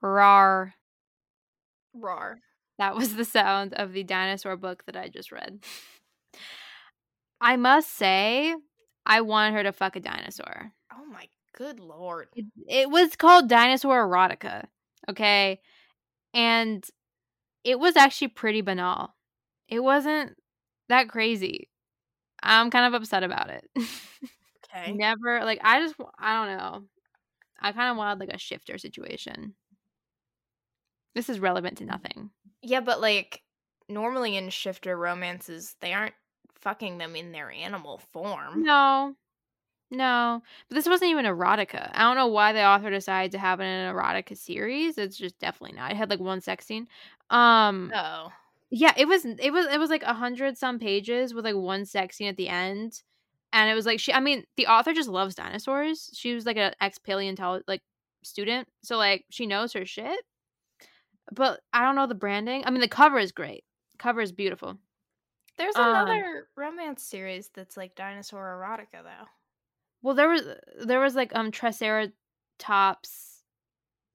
Rar. Rar. That was the sound of the dinosaur book that I just read. I must say, I want her to fuck a dinosaur. Oh my good lord. It, it was called Dinosaur Erotica, okay? And it was actually pretty banal. It wasn't that crazy. I'm kind of upset about it. Okay. Never, like, I just, I don't know. I kind of wanted like a shifter situation. This is relevant to nothing. Yeah, but like normally in shifter romances, they aren't fucking them in their animal form. No. No. But this wasn't even erotica. I don't know why the author decided to have it in an erotica series. It's just definitely not. It had like one sex scene. Um Oh. yeah, it was it was it was like a hundred some pages with like one sex scene at the end. And it was like she I mean, the author just loves dinosaurs. She was like an ex paleontologist like student. So like she knows her shit. But I don't know the branding. I mean the cover is great. Cover is beautiful. There's Um, another romance series that's like dinosaur erotica though. Well, there was there was like um Triceratops.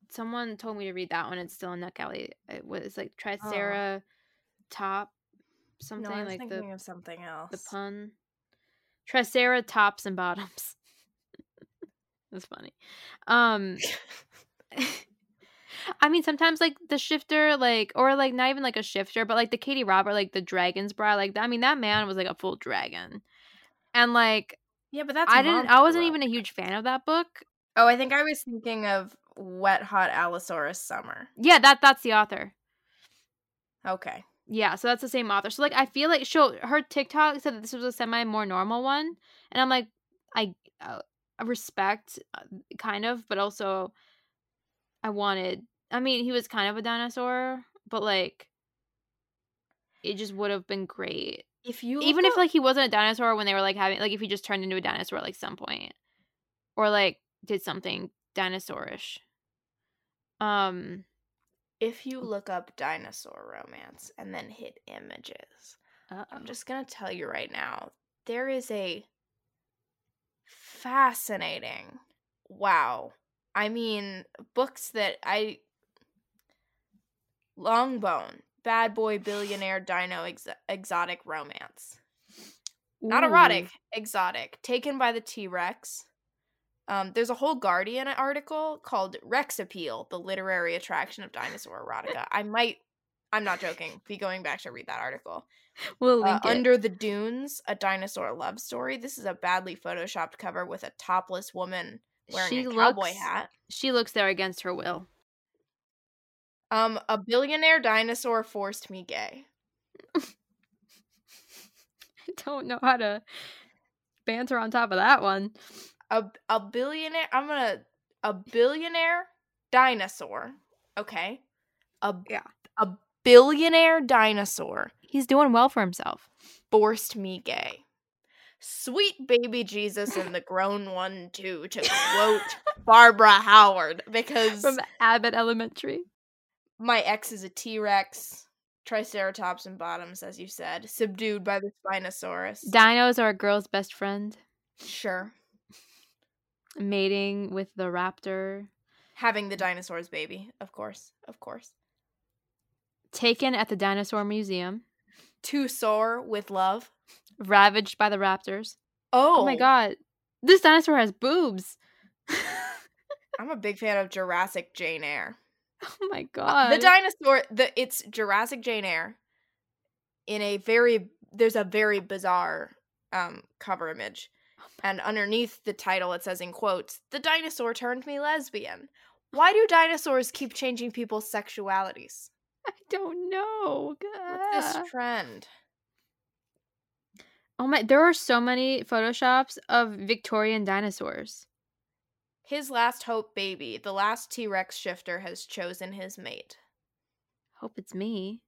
Someone told me to read that one. It's still in NetGalley. It was like Triceratop, something no, like the of something else. the pun. Triceratops and bottoms. That's funny. Um, I mean, sometimes like the shifter, like or like not even like a shifter, but like the Katee Robert, like the dragon's bra, like I mean that man was like a full dragon, and like yeah, but that's I didn't. I wasn't even a huge fan of that book. Oh, I think I was thinking of Wet Hot Allosaurus Summer. Yeah, that that's the author. Okay. Yeah, so that's the same author. So like, I feel like show her TikTok said that this was a semi more normal one, and I'm like, I, uh, I respect uh, kind of, but also I wanted. I mean, he was kind of a dinosaur, but like, it just would have been great If you even look if like he wasn't a dinosaur when they were like having like if he just turned into a dinosaur at like some point or like did something dinosaurish um if you look up dinosaur romance and then hit images, I'm just gonna tell you right now, there is a fascinating wow. I mean, books that I Longbone, Bad Boy Billionaire Dino ex- Exotic Romance. Not erotic, exotic. Taken by the T Rex. Um, there's a whole Guardian article called Rex Appeal, the literary attraction of dinosaur erotica. I might, I'm not joking, be going back to read that article. we'll Uh. Under the Dunes, a dinosaur love story. This is a badly photoshopped cover with a topless woman wearing She a cowboy looks- hat. she looks there against her will Um, a billionaire dinosaur forced me gay. i don't know how to banter on top of that one. A a billionaire i'm gonna a billionaire dinosaur okay? A Yeah. a billionaire dinosaur he's doing well for himself. forced me gay. Sweet baby jesus and the grown one too to quote barbara howard because from abbott elementary my ex is a t-rex triceratops and bottoms as you said subdued by the spinosaurus. Dinos are a girl's best friend. Sure. Mating with the raptor. Having the dinosaurs baby of course of course. Taken at the dinosaur museum. To soar with love. Ravaged by the raptors. Oh, oh. My god. This dinosaur has boobs. I'm a big fan of Jurassic Jane Eyre. oh my god The dinosaur, the it's Jurassic Jane Eyre in a very there's a very bizarre um cover image. And underneath the title it says in quotes, "The dinosaur turned me lesbian." Why do dinosaurs keep changing people's sexualities? I don't know. What's this trend? Oh my! There are so many photoshops of Victorian dinosaurs. His last hope baby, the last T-Rex shifter has chosen his mate. Hope it's me.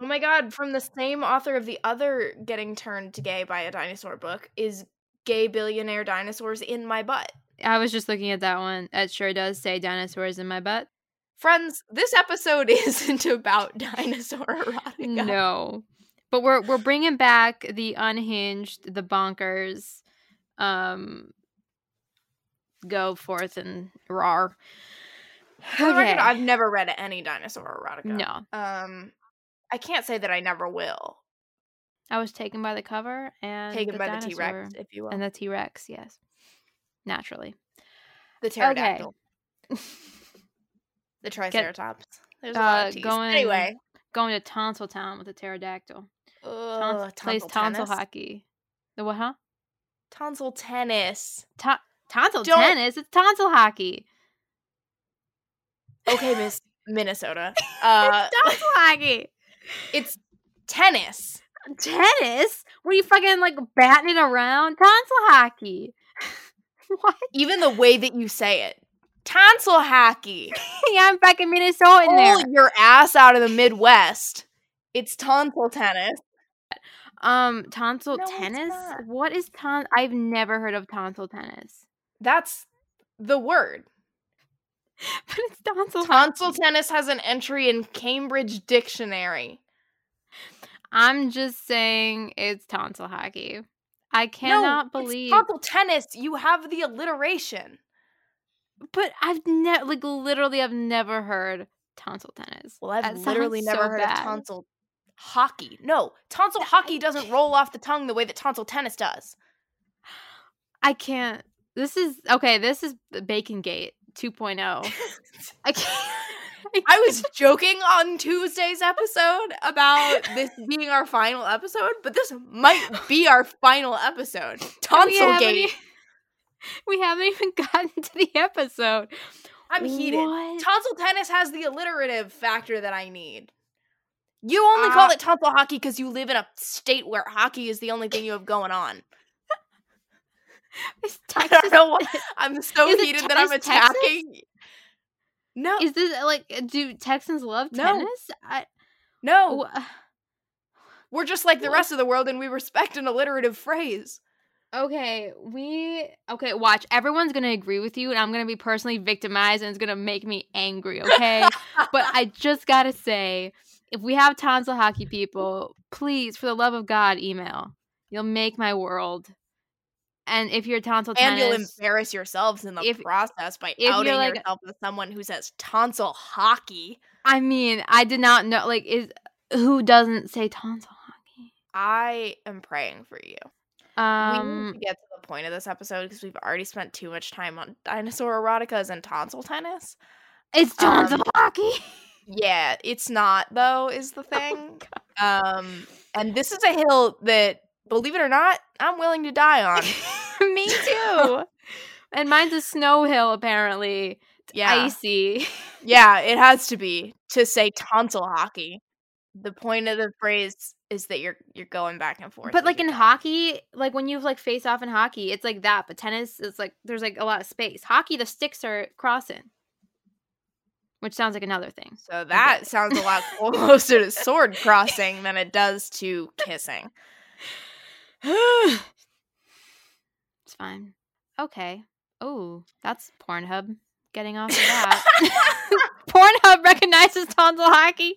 Oh my god, from the same author of the other getting turned to gay by a dinosaur book is Gay Billionaire Dinosaurs in My Butt. I was just looking at that one. It sure does say dinosaurs in my butt. Friends, this episode isn't about dinosaur erotica. No, but we're we're bringing back the unhinged, the bonkers. Um, go forth and roar. For the record, I've never read any dinosaur erotica. No, Um, I can't say that I never will. I was taken by the cover and Taken the by the T Rex, if you will. and the T Rex. Yes, naturally. the pterodactyl. The Get- triceratops. There's a lot uh, of T's. going Anyway. going to Tonsil Town with the pterodactyl. Ugh, Tons- plays tonsil tennis. hockey. The what? Huh? Tonsil tennis. To- tonsil Don't- tennis. It's tonsil hockey. Okay, Miss Minnesota. Uh, tonsil hockey. it's tennis. Tennis? What are you fucking like batting it around? Tonsil hockey. what? Even the way that you say it. Tonsil hockey. yeah, I'm fucking Minnesota in there. Pull your ass out of the Midwest. It's tonsil tennis. Um, tonsil No, tennis. What is ton? I've never heard of tonsil tennis, That's the word. but it's tonsil. Tonsil tennis has an entry in Cambridge Dictionary. I'm just saying it's tonsil hockey. I cannot no, believe, tonsil tennis. You have the alliteration. but I've never, like, literally, I've never heard tonsil tennis. Well, I've That literally never so heard bad. of tonsil hockey. No, tonsil hockey doesn't roll off the tongue the way that tonsil tennis does. I can't. This is okay. This is Bacon Gate 2.0. I can't. I was joking on Tuesday's episode about this being our final episode, but this might be our final episode. We Tonsil gate. e- We haven't even gotten to the episode. I'm heated. What? Tonsil tennis has the alliterative factor that I need. You only call Uh, it tonsil hockey because you live in a state where hockey is the only thing you have going on. Is I Texas, don't know why I'm so heated te- that I'm is Texas? attacking. No, is this uh, like? Uh, do Texans love No. tennis? I, no, we're just like the rest of the world, and we respect an alliterative phrase. Okay, we okay. Watch, everyone's gonna agree with you, and I'm gonna be personally victimized, and it's gonna make me angry. Okay, but I just gotta say, if we have tonsil hockey people, please, for the love of God, email. You'll make my world. And if you're tonsil and you'll embarrass yourselves in the If- process by outing like- yourself as someone who says tonsil hockey. I mean, I did not know. Like, is who doesn't say tonsil hockey? I am praying for you. we Um, need to get to the point of this episode because we've already spent too much time on dinosaur eroticas and tonsil tennis. it's tonsil um, hockey. Yeah, it's not though, is the thing. Oh um, and this is a hill that, believe it or not, I'm willing to die on. Me too. and mine's a snow hill, apparently. It's Yeah, icy. yeah, it has to be to say tonsil hockey. The point of the phrase is that you're you're going back and forth. But like in hockey, like when you've like face off in hockey, it's like that. But tennis is like there's like a lot of space. Hockey, the sticks are crossing, which sounds like another thing. So that sounds a lot closer to sword crossing than it does to kissing. It's fine. Okay. Oh, that's Pornhub getting off of that. Pornhub recognizes tonsil hockey.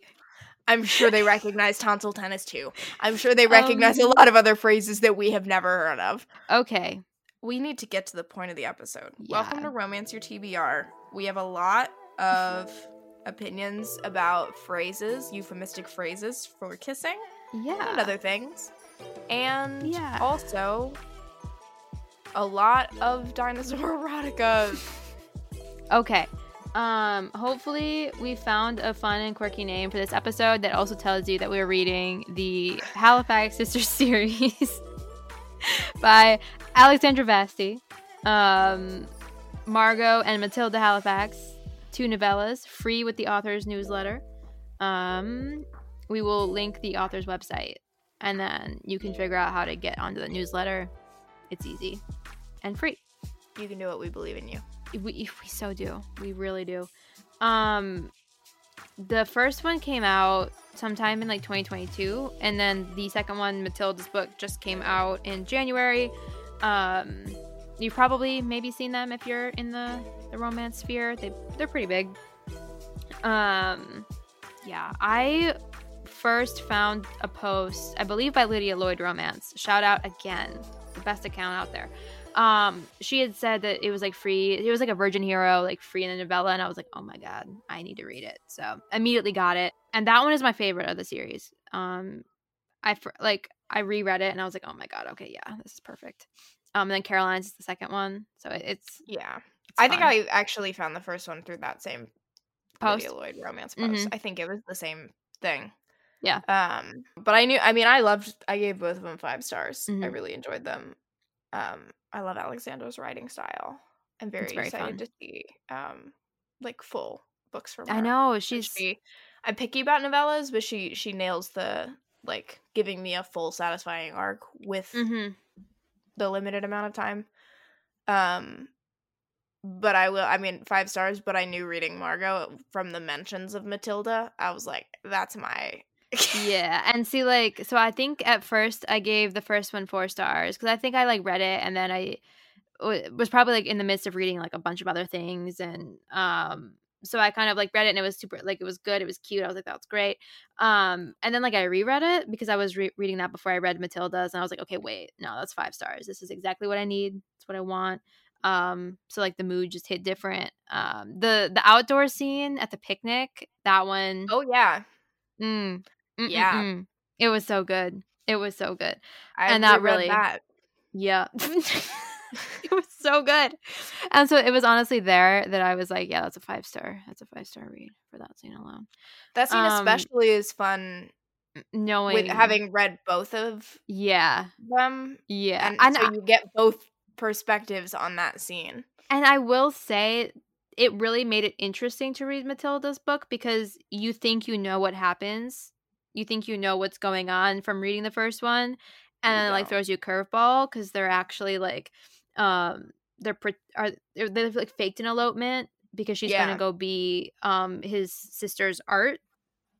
I'm sure they recognize tonsil tennis too. I'm sure they recognize a Um, lot of other phrases that we have never heard of. Okay. We need to get to the point of the episode. Welcome to Romance Your TBR. We have a lot of opinions about phrases, euphemistic phrases for kissing Yeah. and other things. And Yeah. also a lot of dinosaur erotica. Okay. Um, hopefully we found a fun and quirky name for this episode that also tells you that we're reading the Halifax Sisters series by Alexandra Vasti, um, Margo and Matilda Halifax, two novellas, free with the author's newsletter. Um, we will link the author's website, and then you can figure out how to get onto the newsletter. It's easy and free. You can do it. We believe in you. we we so do. We really do. Um the first one came out sometime in like 2022 and then the second one matilda's book just came out in january. Um you've probably maybe seen them if you're in the the romance sphere. They they're pretty big. Um yeah. I first found a post i believe by lydia lloyd romance. Shout out again. The best account out there. Um she had said that it was like free it was like a virgin hero like free in the novella and i was like oh my god i need to read it. So immediately got it. And that one is my favorite of the series. Um i like i reread it and i was like oh my god okay yeah this is perfect. Um and then caroline's is the second one so it, it's yeah. it's i think i actually found the first one through that same post. Lloyd romance post. Mm-hmm. i think it was the same thing yeah um but i knew i mean i loved i gave both of them five stars mm-hmm. i really enjoyed them um I love Alexandra's writing style. I'm very, very excited fun. to see um like full books from her. I know she's. She, I'm picky about novellas, but she she nails the like giving me a full satisfying arc with mm-hmm. the limited amount of time. Um, but I will. I mean, five stars. But I knew reading Margo from the mentions of Matilda. I was like, that's my yeah, and see, like, so I think at first I gave the first one four stars because I think I like read it and then I was probably like in the midst of reading like a bunch of other things and um so I kind of like read it and it was super like it was good it was cute I was like that's great. Um and then like I reread it because I was re- reading that before I read Matilda's and I was like okay wait no that's five stars. This is exactly what I need. It's what I want. Um so like the mood just hit different. Um the the outdoor scene at the picnic that one oh yeah. Mm, Mm-mm-mm. Yeah. It was so good. It was so good. I and that really that. Yeah. it was so good. And so it was honestly there that I was like, yeah, that's a five star. That's a five star read for that scene alone. That scene um, especially is fun knowing with having read both of yeah them. Yeah. And, and so I, you get both perspectives on that scene. And I will say it really made it interesting to read Matilda's book because you think you know what happens you think you know what's going on from reading the first one and then like throws you a curveball because they're actually like um they're pre- are they're, they're like faked an elopement because she's yeah. gonna go be um his sister's art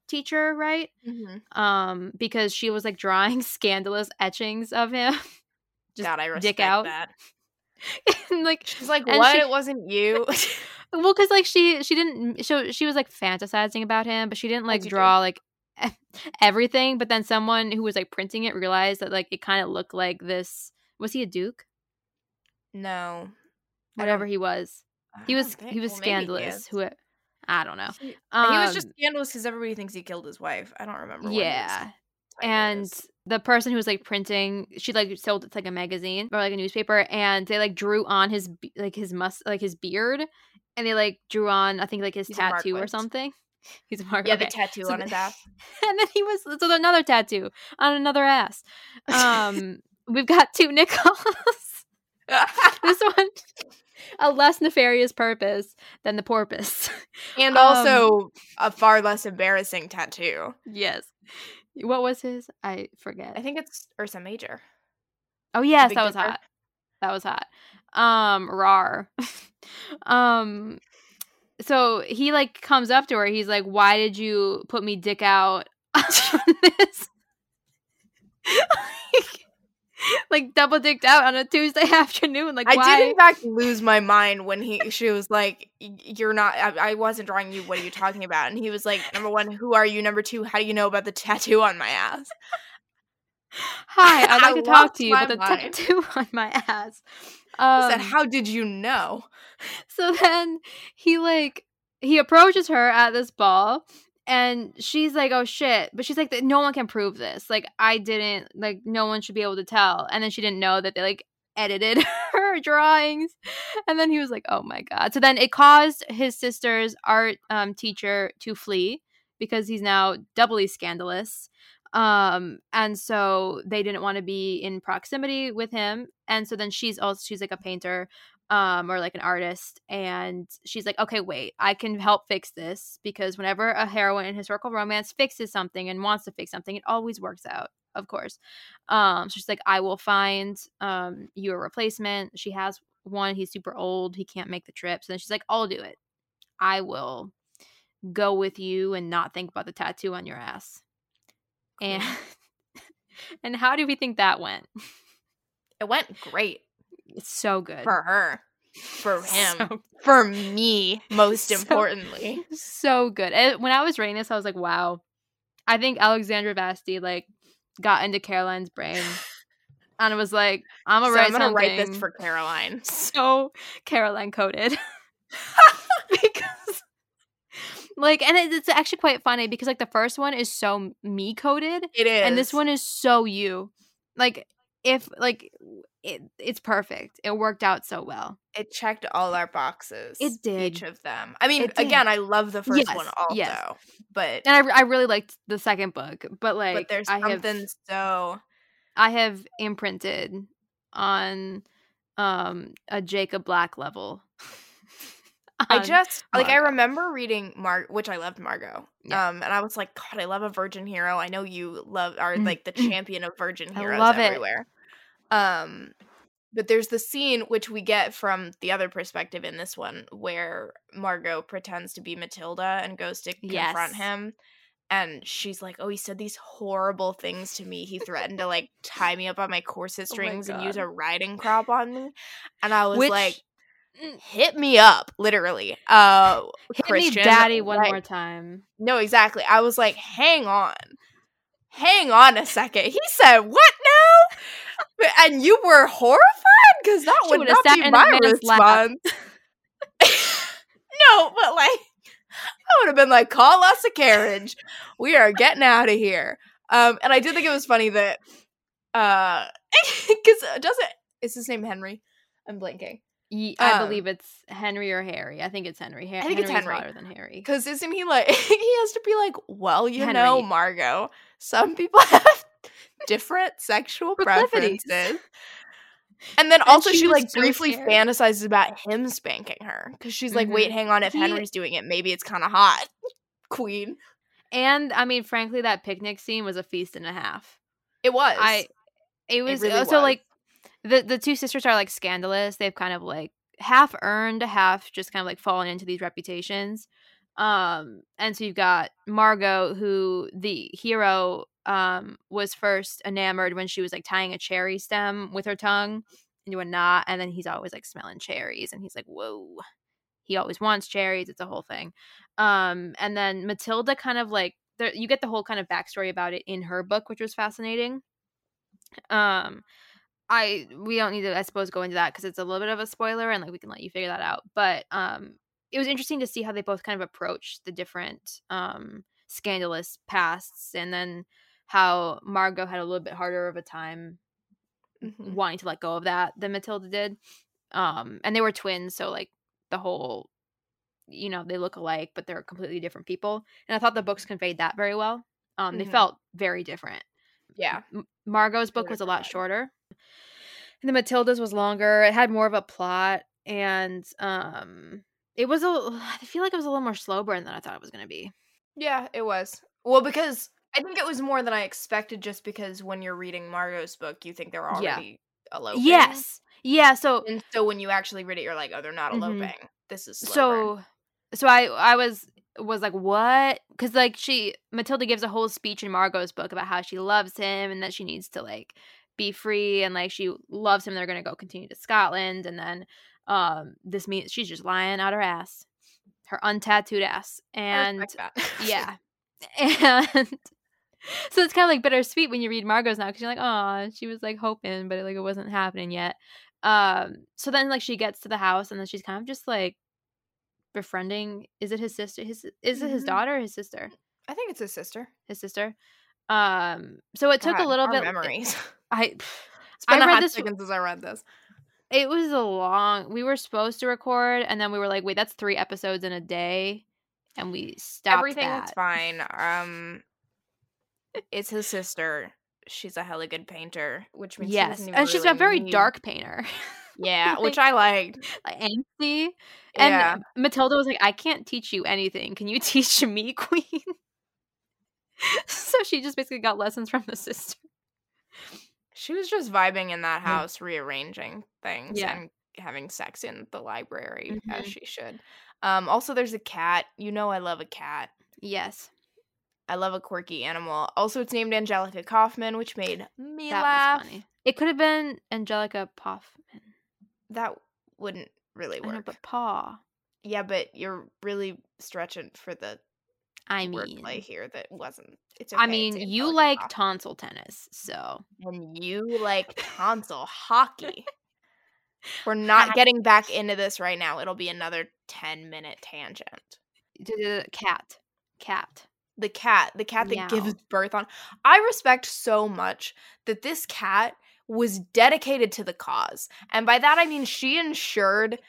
teacher right? Mm-hmm. um because she was like drawing scandalous etchings of him. Just God, I respect dick out. that. and, like she's like what? she, it wasn't you. Well because like she she didn't so she was like fantasizing about him but she didn't like draw like everything but then someone who was like printing it realized that like it kind of looked like this was he a duke? No whatever he was. He was think, he was well, scandalous who i don't know. He, um, he was just um scandalous because everybody thinks he killed his wife. I don't remember yeah and the person who was like printing she like sold it to like a magazine or like a newspaper and they like drew on his like his must like his beard and they like drew on i think like his He's tattoo or something He's a mark. Yeah, okay. the tattoo so on his ass. And then he was so another tattoo on another ass. Um, we've got two Nichols. this one a less nefarious purpose than the porpoise. And also um, a far less embarrassing tattoo. Yes. What was his? I forget. I think it's Ursa Major. Oh yes, that was hot. That was hot. Um rar. um so he like comes up to her. He's like, "Why did you put me dick out on this?" like, like double dicked out on a Tuesday afternoon. Like I why? did in fact lose my mind when he she was like, "You're not. I, I, wasn't drawing you. What are you talking about?" And he was like, "Number one, who are you? Number two, how do you know about the tattoo on my ass?" Hi, I'd like I to talk to you about the tattoo on my ass. Um, said, "How did you know?" So then he like he approaches her at this ball and she's like oh shit but she's like no one can prove this. Like i didn't like no one should be able to tell. And then she didn't know that they like edited her drawings and then he was like oh my god. So then it caused his sister's art um, teacher to flee because he's now doubly scandalous um and so they didn't want to be in proximity with him and so then she's also she's like a painter um or like an artist and she's like okay wait i can help fix this because whenever a heroine in historical romance fixes something and wants to fix something it always works out of course. Um so she's like i will find um you a replacement. She has one he's super old he can't make the trip so then she's like i'll do it. I will go with you and not think about the tattoo on your ass and and how do we think that went it went great it's so good for her, for him, so, for me, most so, importantly. So good. And when I was reading this, I was like, wow. I think Alexandra Vasti like got into Caroline's brain and I was like, I'm gonna So write I'm gonna write this for Caroline. so Caroline coded like and it, it's actually quite funny because like the first one is so me coded It is. and this one is so you like if like it, it's perfect it worked out so well it checked all our boxes. It did. Each of them. I mean, again, I love the first Yes, one also, yes. but and I, I really liked the second book but like but there's I have, something so I have imprinted on um a Jacob Black level I just like I remember reading Mar which I loved Margo. Yeah. Um and I was like, God, I love a virgin hero. I know you love are Mm, like the mm. champion of virgin I heroes love it. everywhere. Um but there's the scene which we get from the other perspective in this one where Margo pretends to be Matilda and goes to confront him. And she's like, Oh, he said these horrible things to me. He threatened to like tie me up on my corset Oh my strings and use a riding crop on me. And I was Which- like. Hit me up, literally. Uh hit Christian, me daddy one like- more time No, exactly. I was like, hang on. Hang on a second. He said, what now? And you were horrified? Because that She would not be my response. no, but like, I would have been like, call us a carriage. We are getting out of here. Um, and I did think it was funny that, uh, because doesn't, is his name Henry? I'm blanking. Ye- I Um, believe it's Henry or Harry. I think it's Henry. Ha- I think it's Henry. hotter than Harry. Because isn't he like he has to be like, well, you know, Henry. Margo, some people have different sexual preferences. And then also she she, like so briefly scared. fantasizes about him spanking her. Because she's like, wait, Mhm. hang on, if He- Henry's doing it, maybe it's kinda hot. Queen. And I mean, frankly, that picnic scene was a feast and a half. It was. I it was really uh, so was. like the the two sisters are like scandalous. They've kind of like half earned, half just kind of like fallen into these reputations. Um, and so you've got Margo, who the hero um was first enamored when she was like tying a cherry stem with her tongue into a knot, and then he's always like smelling cherries, and he's like, whoa. He always wants cherries. It's a whole thing. Um, and then Matilda kind of like there, you get the whole kind of backstory about it in her book, which was fascinating. Um, I we don't need to I suppose go into that because it's a little bit of a spoiler and like we can let you figure that out. But um, it was interesting to see how they both kind of approach the different um scandalous pasts, and then how Margo had a little bit harder of a time Mhm. wanting to let go of that than Matilda did. Um, and they were twins, so like the whole, you know, they look alike, but they're completely different people. And I thought the books conveyed that very well. Um, they Mhm. felt very different. Yeah. Margo's book was a lot shorter, and the Matilda's was longer. It had more of a plot, and um, it was a. I feel like it was a little more slow burn than I thought it was going to be. Yeah, it was. Well, because I think it was more than I expected just because when you're reading Margo's book, you think they're Yeah. already eloping. Yes, yeah. So And so when you actually read it, you're like, oh, they're not Mhm. eloping. This is slow burn. so so i i was was like what? Because like she matilda gives a whole speech in margo's book about how she loves him and that she needs to like be free and like she loves him they're gonna go continue to scotland and then um this means she's just lying out her ass her untattooed ass and yeah and so it's kind of like bittersweet when you read margo's now because you're like oh she was like hoping but like it wasn't happening yet. Um so then like she gets to the house and then she's kind of just like befriending is it his sister his is it his Mhm. daughter or his sister I think it's his sister. his sister um so it took a little bit memories. i It's been I read this- second since I read this. it was a long we were supposed to record and then we were like wait that's three episodes in a day and we stopped Everything's that. fine. Um, it's his sister. She's a hella good painter, which means yes and she's really a very dark painter Yeah, which I liked. like angsty and yeah, matilda was like i can't teach you anything can you teach me queen so she just basically got lessons from the sister she was just vibing in that house, rearranging things Yeah. and having sex in the library as Mhm. she should. Um, also, there's a cat. You know, I love a cat. yes I love a quirky animal. Also, it's named Angelica Kauffman, which made me that laugh. was funny it could have been angelica Poffman. That wouldn't really I know, work. but paw Yeah, but you're really stretching for the I mean, wordplay here that wasn't. It's okay. I it's mean, you like hockey. tonsil tennis, so and you like tonsil hockey. We're not getting back into this right now. It'll be another ten minute tangent. The cat, cat. The cat, the cat that Meow. gives birth on. I respect so much that this cat was dedicated to the cause. And by that I mean she ensured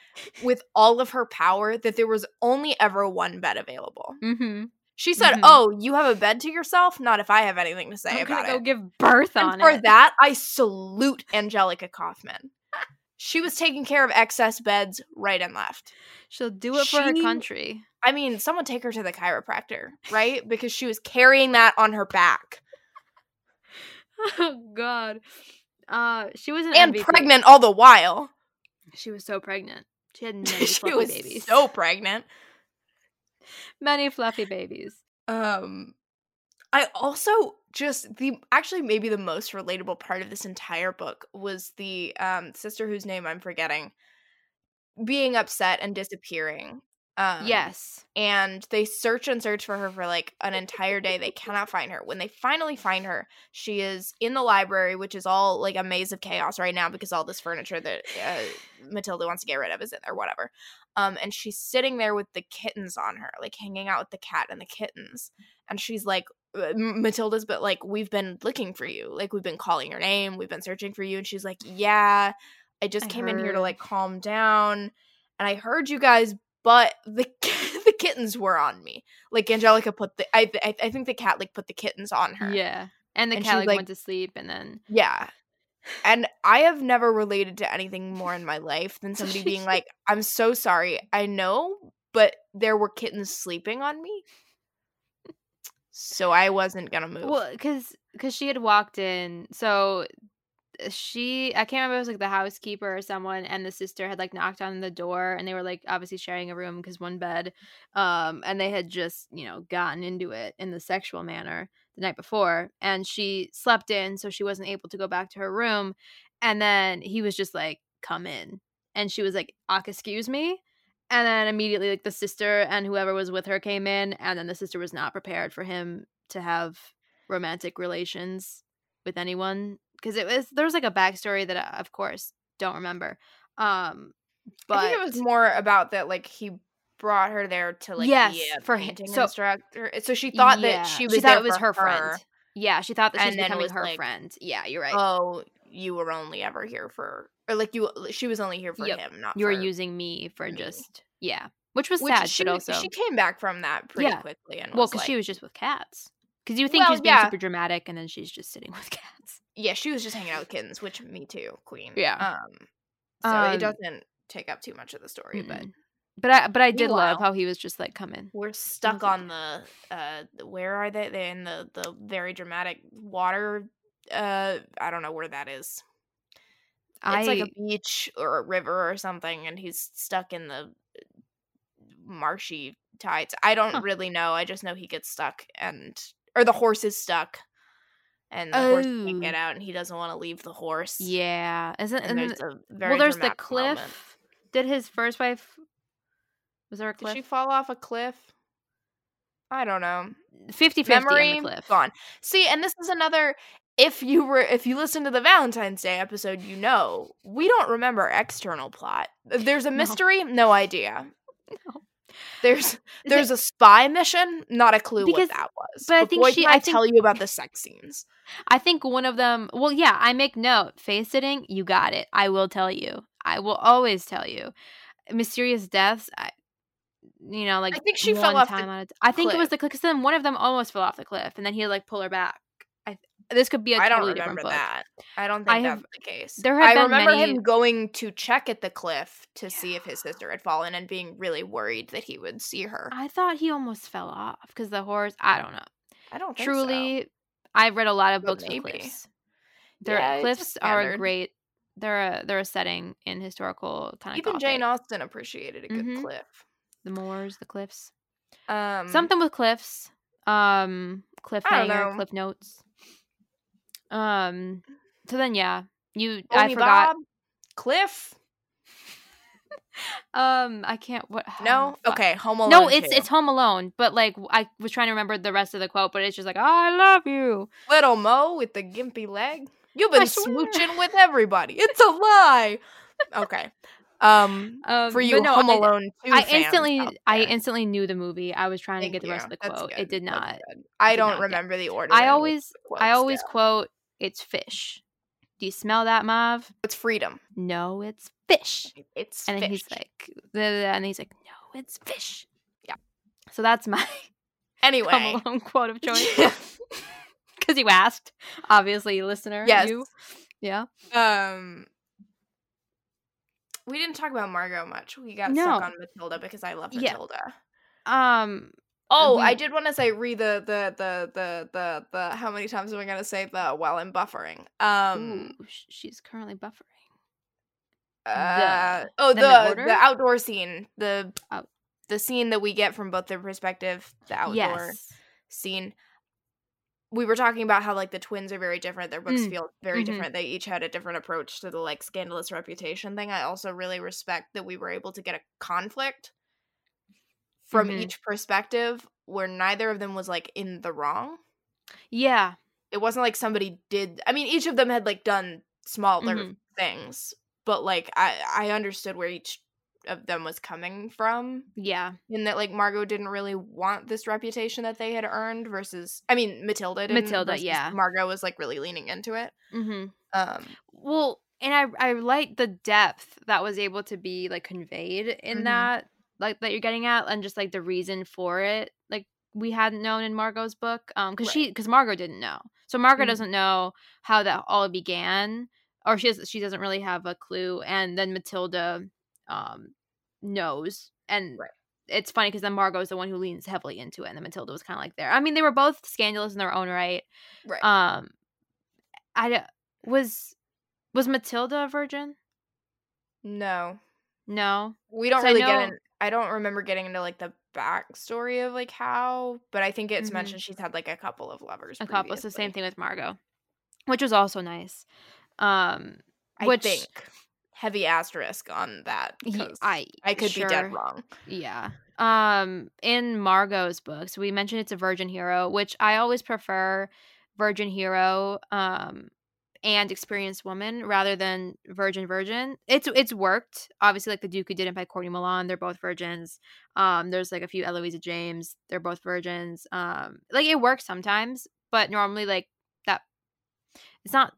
with all of her power that there was only ever one bed available. Mm-hmm. She said, Mhm. "Oh, you have a bed to yourself? Not if I have anything to say I'm about gonna go give birth And on for it. For that, I salute Angelica Kauffman. She was taking care of excess beds right and left. She'll do it for her country. I mean, someone take her to the chiropractor, right? Because she was carrying that on her back Oh God. Uh, she was an and MVP. pregnant all the while. She was so pregnant. She had many she fluffy was babies. so pregnant. many fluffy babies. Um I also just the actually maybe the most relatable part of this entire book was the um sister whose name I'm forgetting being upset and disappearing. Um yes. and they search and search for her for like an entire day. They cannot find her. When they finally find her, she is in the library, which is all like a maze of chaos right now because all this furniture that uh, Matilda wants to get rid of is in there, whatever. Um, and she's sitting there with the kittens on her, like hanging out with the cat and the kittens. And she's like, uh, Matilda's, but like, we've been looking for you. Like, we've been calling your name. We've been searching for you. And she's like, Yeah, I just I came in here to like calm down. And I heard you guys, but the the kittens were on me. Like Angelica put the I I, I think the cat like put the kittens on her. Yeah. And the And cat she, like, like- went to sleep, and then Yeah. And I have never related to anything more in my life than somebody being like, "I'm so sorry. I know, but there were kittens sleeping on me." So I wasn't going to move. well, because because she had walked in, so she I can't remember if it was like the housekeeper or someone, and the sister had like knocked on the door, and they were like obviously sharing a room because one bed, um, and they had just you know gotten into it in the sexual manner the night before, and she slept in, so she wasn't able to go back to her room, and then he was just like, "Come in," and she was like, "Ah, excuse me." And then immediately, like the sister and whoever was with her came in, and then the sister was not prepared for him to have romantic relations with anyone because it was there was like a backstory that I, of course, don't remember. Um, but I think it was more about that like he brought her there to like Yes, for hi- painting so- instructor. So she thought Yeah, that she was she thought it was for her friend. Yeah, she thought that she was then becoming was her like, friend. Yeah, you're right. Oh, you were only ever here for or like you she was only here for Yep. him, not you were using me for me. just yeah, which was Which sad, she, but also she came back from that pretty Yeah. quickly and well because like, she was just with cats. Because you think Well, she's being yeah. super dramatic, and then she's just sitting with cats. Yeah, she was just hanging out with kittens, which me too, queen. Yeah. Um so Um, it doesn't take up too much of the story, but Mm-mm. But I but I did love how he was just like come in. we're stuck on the uh where are they? They're in the the very dramatic water uh I don't know where that is. I It's like a beach or a river or something, and he's stuck in the marshy tides. I don't Huh. really know. I just know he gets stuck, and or the horse is stuck, and the horse can't Oh. get out, and he doesn't want to leave the horse. yeah, isn't and and there's very well there's the cliff. moment. Did his first wife was there a Did cliff? she fall off a cliff? I don't know. 50 50 Memory on the cliff. gone. See, and this is another. If you were, if you listen to the Valentine's Day episode, you know we don't remember external plot. There's a No. mystery, no idea. No. There's there's it- a spy mission, not a clue Because- what that was. but I think boy, she- I I think- tell you about the sex scenes. I think one of them. Well, yeah, I make note. Face sitting, you got it. I will tell you. I will always tell you. Mysterious deaths. I, you know, like I think she fell off the time out of- I think it was cliff. the cliff because then one of them almost fell off the cliff, and then he like pull her back. This could be a I don't totally different remember book. that. I don't think I have- that's the case. there have I been remember many- him going to check at the cliff to see if his sister had fallen and being really worried that he would see her. I thought he almost fell off because the horse. I don't know. I don't think so. Truly, I've read a lot of books maybe. with cliffs. Their Yeah, cliffs are a great. They're a they're a setting in historical kind of. Even Jane Austen appreciated a good Mhm. cliff. the moors, the cliffs. Um, Something with cliffs. Um, cliffhanger, cliff notes. Um. So then, yeah, you. I forgot. Bob, Cliff. um, I can't. What? No. oh. Okay. Home Alone. No, it's 2. it's Home Alone, but like I was trying to remember the rest of the quote, but it's just like, "Oh, I love you." little Mo with the gimpy leg. You've been smooching with everybody. It's a lie. Okay. Um, Um, for you, no, Home I- Alone. 2 I instantly, I instantly knew the movie. I was trying to get the rest of the That's quote. good. It did not. I don't get- remember the order. I always, I always quote, "It's fish." Do you smell that, Marv? It's freedom. No, it's fish. It's And fish. he's like, and he's like, "No, it's fish." Yeah. So that's my anyway. Home Alone quote of choice because you asked, obviously, listener. yes. You. Yeah. Um. We didn't talk about Margo much. We got No. stuck on Matilda because I love Yeah. Matilda. Um. Oh, we- I did want to say read the the the the the the how many times am I gonna say the while I'm buffering? Um ooh, she's currently buffering. uh oh them the the outdoor scene. The Out- the scene that we get from both their perspective, the outdoor Yes. scene. We were talking about how like the twins are very different. Their books Mm, feel very mhm. different. They each had a different approach to the like scandalous reputation thing. I also really respect that we were able to get a conflict from Mhm. each perspective where neither of them was like in the wrong. Yeah. It wasn't like somebody did I mean each of them had like done smaller Mhm. things, but like I I understood where each of them was coming from Yeah. And that like Margo didn't really want this reputation that they had earned versus I mean Matilda didn't Matilda, yeah. Margo was like really leaning into it. Mm-hmm. Um Well, and I I like the depth that was able to be like conveyed in Mhm. that, like that you're getting at, and just like the reason for it, like we hadn't known in Margo's book, um, because she because Margo didn't know, so Margo Mhm. doesn't know how that all began, or she doesn't, she doesn't really have a clue, and then Matilda, um, knows, and Right. it's funny because then Margo is the one who leans heavily into it, and then Matilda was kind of like there. I mean, they were both scandalous in their own right. right. Um, i was was Matilda a virgin? no. No. We don't I really know- get in I don't remember getting into like the backstory of like how, but I think it's Mhm. mentioned she's had like a couple of lovers. A couple. So same thing with Margo, which was also nice. Um, I which think heavy asterisk on that I I could be dead wrong. Yeah. Um, in Margo's books, we mentioned it's a virgin hero, which I always prefer virgin hero. Um. And experienced woman rather than virgin virgin. It's it's worked. Obviously, like the Duke who did it by Courtney Milan, they're both virgins. Um, there's like a few Eloisa James, they're both virgins. Um, like it works sometimes, but normally like that it's not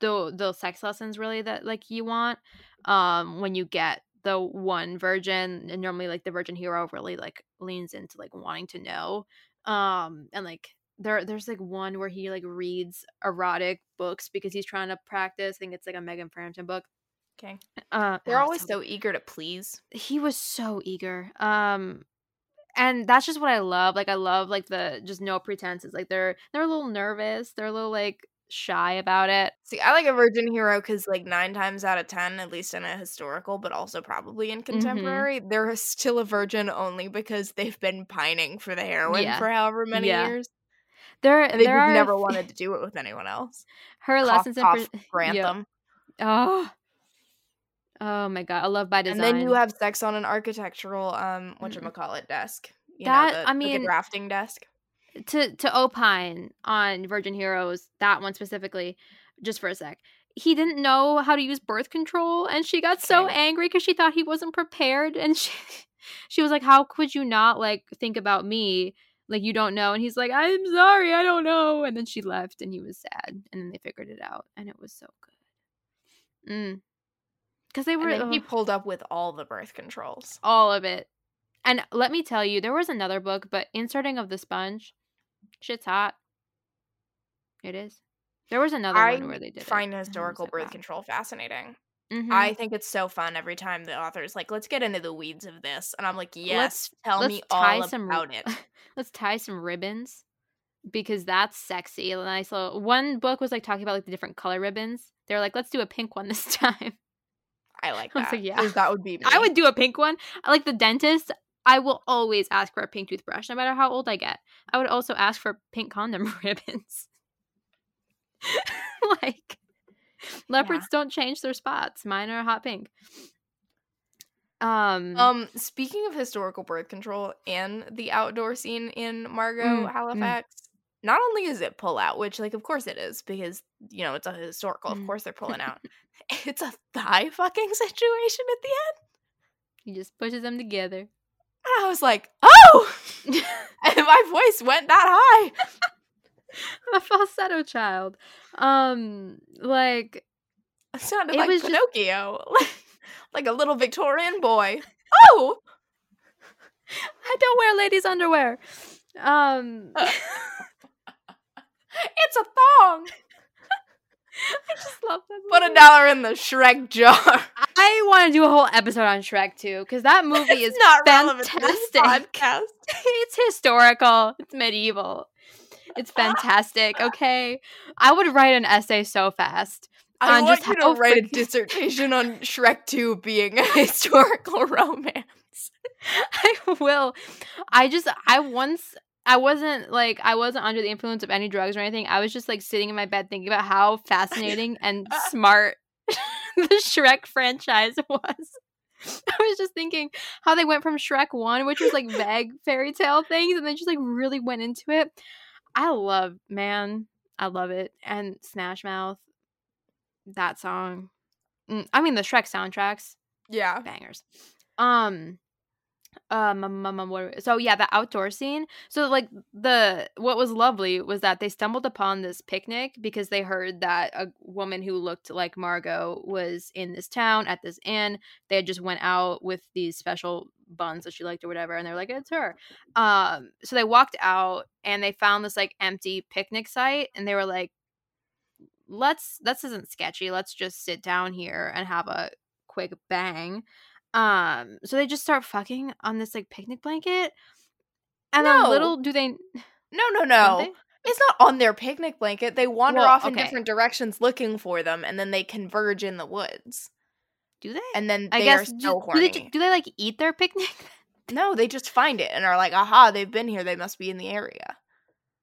the the sex lessons really that like you want um when you get the one virgin and normally like the virgin hero really like leans into like wanting to know um and like there there's like one where he like reads erotic books because he's trying to practice i think it's like a megan frampton book Okay. uh They're oh, always so so eager to please. he was so eager um and that's just what i love like i love like the just no pretenses like they're they're a little nervous they're a little like shy about it See, I like a virgin hero because, like, nine times out of ten, at least in a historical, but also probably in Mm-hmm. contemporary, they're still a virgin only because they've been pining for the heroine Yeah. for however many Yeah. years. There they there are never wanted to do it with anyone else. her Cough, lessons cough, in Grantham. Yep. oh oh my god i love by design And then you have sex on an architectural, um, Mm. whatchamacallit desk. You That- know, the, I like a mean- drafting desk. to to opine on Virgin Heroes, that one specifically, just for a sec. He didn't know how to use birth control, and she got so angry because she thought he wasn't prepared, and she she was like, "How could you not like think about me? Like you don't know?" And he's like, "I'm sorry, I don't know." And then she left, and he was sad, and then they figured it out, and it was so good. Mm. Because they were And then he pulled up with all the birth controls. all of it. And let me tell you, there was another book, but inserting of the sponge, shit's hot. It is. There was another I one where they did find it. Historical birth wow. control fascinating. Mhm. I think it's so fun every time the author's like, let's get into the weeds of this. And I'm like, yes, Let's- tell let's me all some about it. Let's tie some ribbons because that's sexy. Nice little one book was like talking about like the different color ribbons. They're like, let's do a pink one this time. I like I was that. like, yeah. that would be me. I would do a pink one. I like the dentist. I will always ask for a pink toothbrush, no matter how old I get. I would also ask for pink condom ribbons. like leopards don't change their spots. Mine are hot pink. Um, Um, speaking of historical birth control and the outdoor scene in Margo Mm, mm. Halifax, not only is it pull out, which like of course it is because you know it's a historical, of Mm. course they're pulling out. it's a thigh fucking situation at the end. he just pushes them together. And I was like, oh, and my voice went that high. A falsetto child. Um, like It sounded It like was just- Pinocchio, like a little Victorian boy. Oh, I don't wear ladies' underwear. Um, it's a thong. I just love that. Put a dollar in the Shrek jar. I want to do a whole episode on Shrek too, because that movie is not relevant to this fantastic. podcast. it's historical. It's medieval. It's fantastic. Okay, I would write an essay so fast. I want just you to write a dissertation on Shrek 2 being a historical romance. I will. I just I once I wasn't like I wasn't under the influence of any drugs or anything. I was just like sitting in my bed thinking about how fascinating and smart the Shrek franchise was. I was just thinking how they went from Shrek 1, which was like vague fairy tale things, and then just like really went into it. I love, man, I love it. And Smash Mouth, that song. Mm, I mean, the Shrek soundtracks, Yeah. bangers. Um, um, um, um, um, what, so yeah, the outdoor scene. So like the what was lovely was that they stumbled upon this picnic because they heard that a woman who looked like Margo was in this town at this inn. They had just went out with these special buns that she liked or whatever, and they're like, it's her. Um, so they walked out and they found this like empty picnic site, and they were like, let's this isn't sketchy. Let's just sit down here and have a quick bang. Um, so they just start fucking on this like picnic blanket. And No. then little do they No, no, no. It's not on their picnic blanket. They wander Well, off in okay. different directions looking for them, and then they converge in the woods. Do they? And then I guess are do, do they do they like eat their picnic? no, they just find it and are like, aha, they've been here. They must be in the area.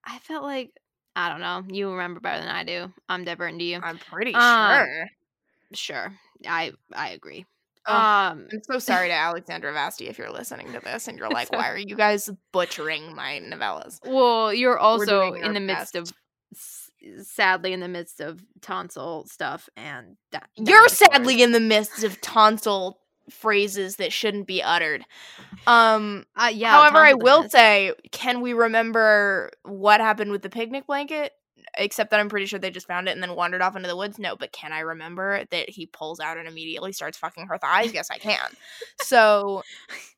I felt like I don't know. You remember better than I do. I'm different to you. I'm pretty Um, sure. Sure. I I agree. Ugh. Um I'm so sorry to Alexandra Vasti if you're listening to this and you're like, why are you guys butchering my novellas? well, you're also in the midst best. of sadly in the midst of tonsil stuff and that You're sadly in the midst of tonsil phrases that shouldn't be uttered. Um uh, yeah. however, I will say, can we remember what happened with the picnic blanket? Except that I'm pretty sure they just found it and then wandered off into the woods. No, but can I remember that he pulls out and immediately starts fucking her thighs? Yes, I can. So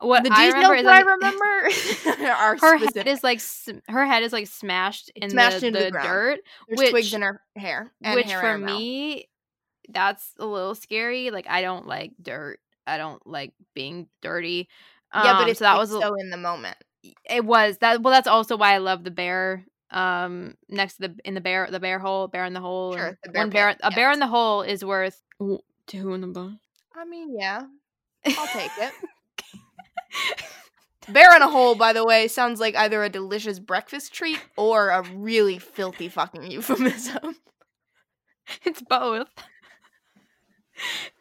what the I remember is that I remember are her specific. head is like her head is like smashed in smashed the, into the the dirt, There's which- twigs in her hair, and which hair for me that's a little scary. Like I don't like dirt. I don't like being dirty. yeah, but Um, it's so that like was so in the moment. it was that. Well, that's also why I love the bear. Um, next to the in the bear the bear hole, bear in the hole. Sure, the bear one bear pit, a bear in the hole is worth two in the bone. I mean, yeah, I'll take it. Bear in a hole, by the way, sounds like either a delicious breakfast treat or a really filthy fucking euphemism. It's both.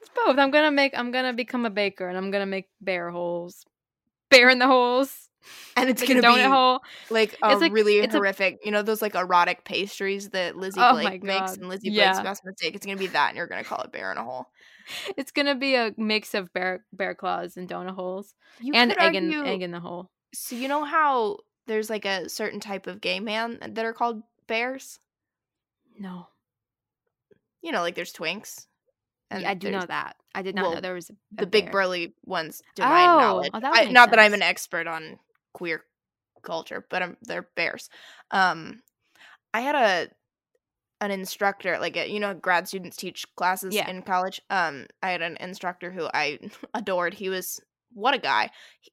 It's both. I'm gonna make. I'm gonna become a baker, and I'm gonna make bear holes. Bear in the holes. And it's Like gonna donut be hole. like a It's like- really it's a- horrific, you know, those like erotic pastries that Lizzie Oh Blake makes, and Lizzie yeah. Blake's best mistake. It's gonna be that, and you're gonna call it bear in a hole. It's gonna be a mix of bear bear claws and donut holes, You and egg in argue- egg in the hole. So you know how there's like a certain type of gay man that are called bears? No, You know, like there's twinks. Yeah, I do know that. I did not well, know there was the big burly ones. To my Oh, knowledge, oh, that I, not that I'm an expert on queer culture, but I'm, they're bears. Um, I had a an instructor, like a, you know, grad students teach classes Yeah. in college. Um, I had an instructor who I adored. He was what a guy. He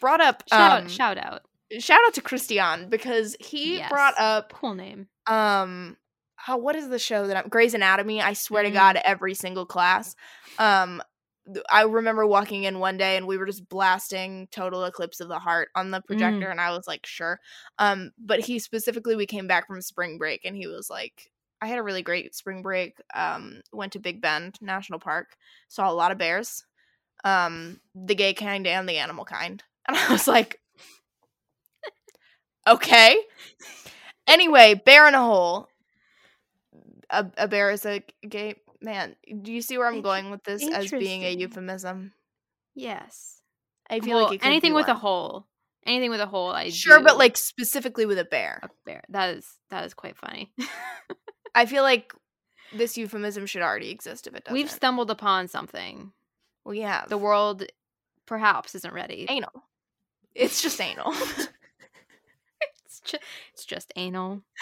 brought up Shout, um, shout out. shout out to Christian because he brought up Cool name. um how what is the show that I'm Grey's Anatomy? I swear to Mm. God, every single class. Um I remember walking in one day and we were just blasting Total Eclipse of the Heart on the projector and I was like, sure. Um, but he specifically we came back from spring break and he was like, I had a really great spring break. Um, went to Big Bend National Park, saw a lot of bears. um, the gay kind and the animal kind. And I was like, okay. Anyway, bear in a hole. A, a bear is a gay man. Do you see where I'm going with this as being a euphemism? Yes. I feel Well, like it could anything with a hole. Anything with a hole, I Sure, but like specifically with a bear. a bear. That is that is quite funny. I feel like this euphemism should already exist if it doesn't. We've stumbled upon something. we have The world perhaps isn't ready. anal. It's just anal. It's just, it's just anal.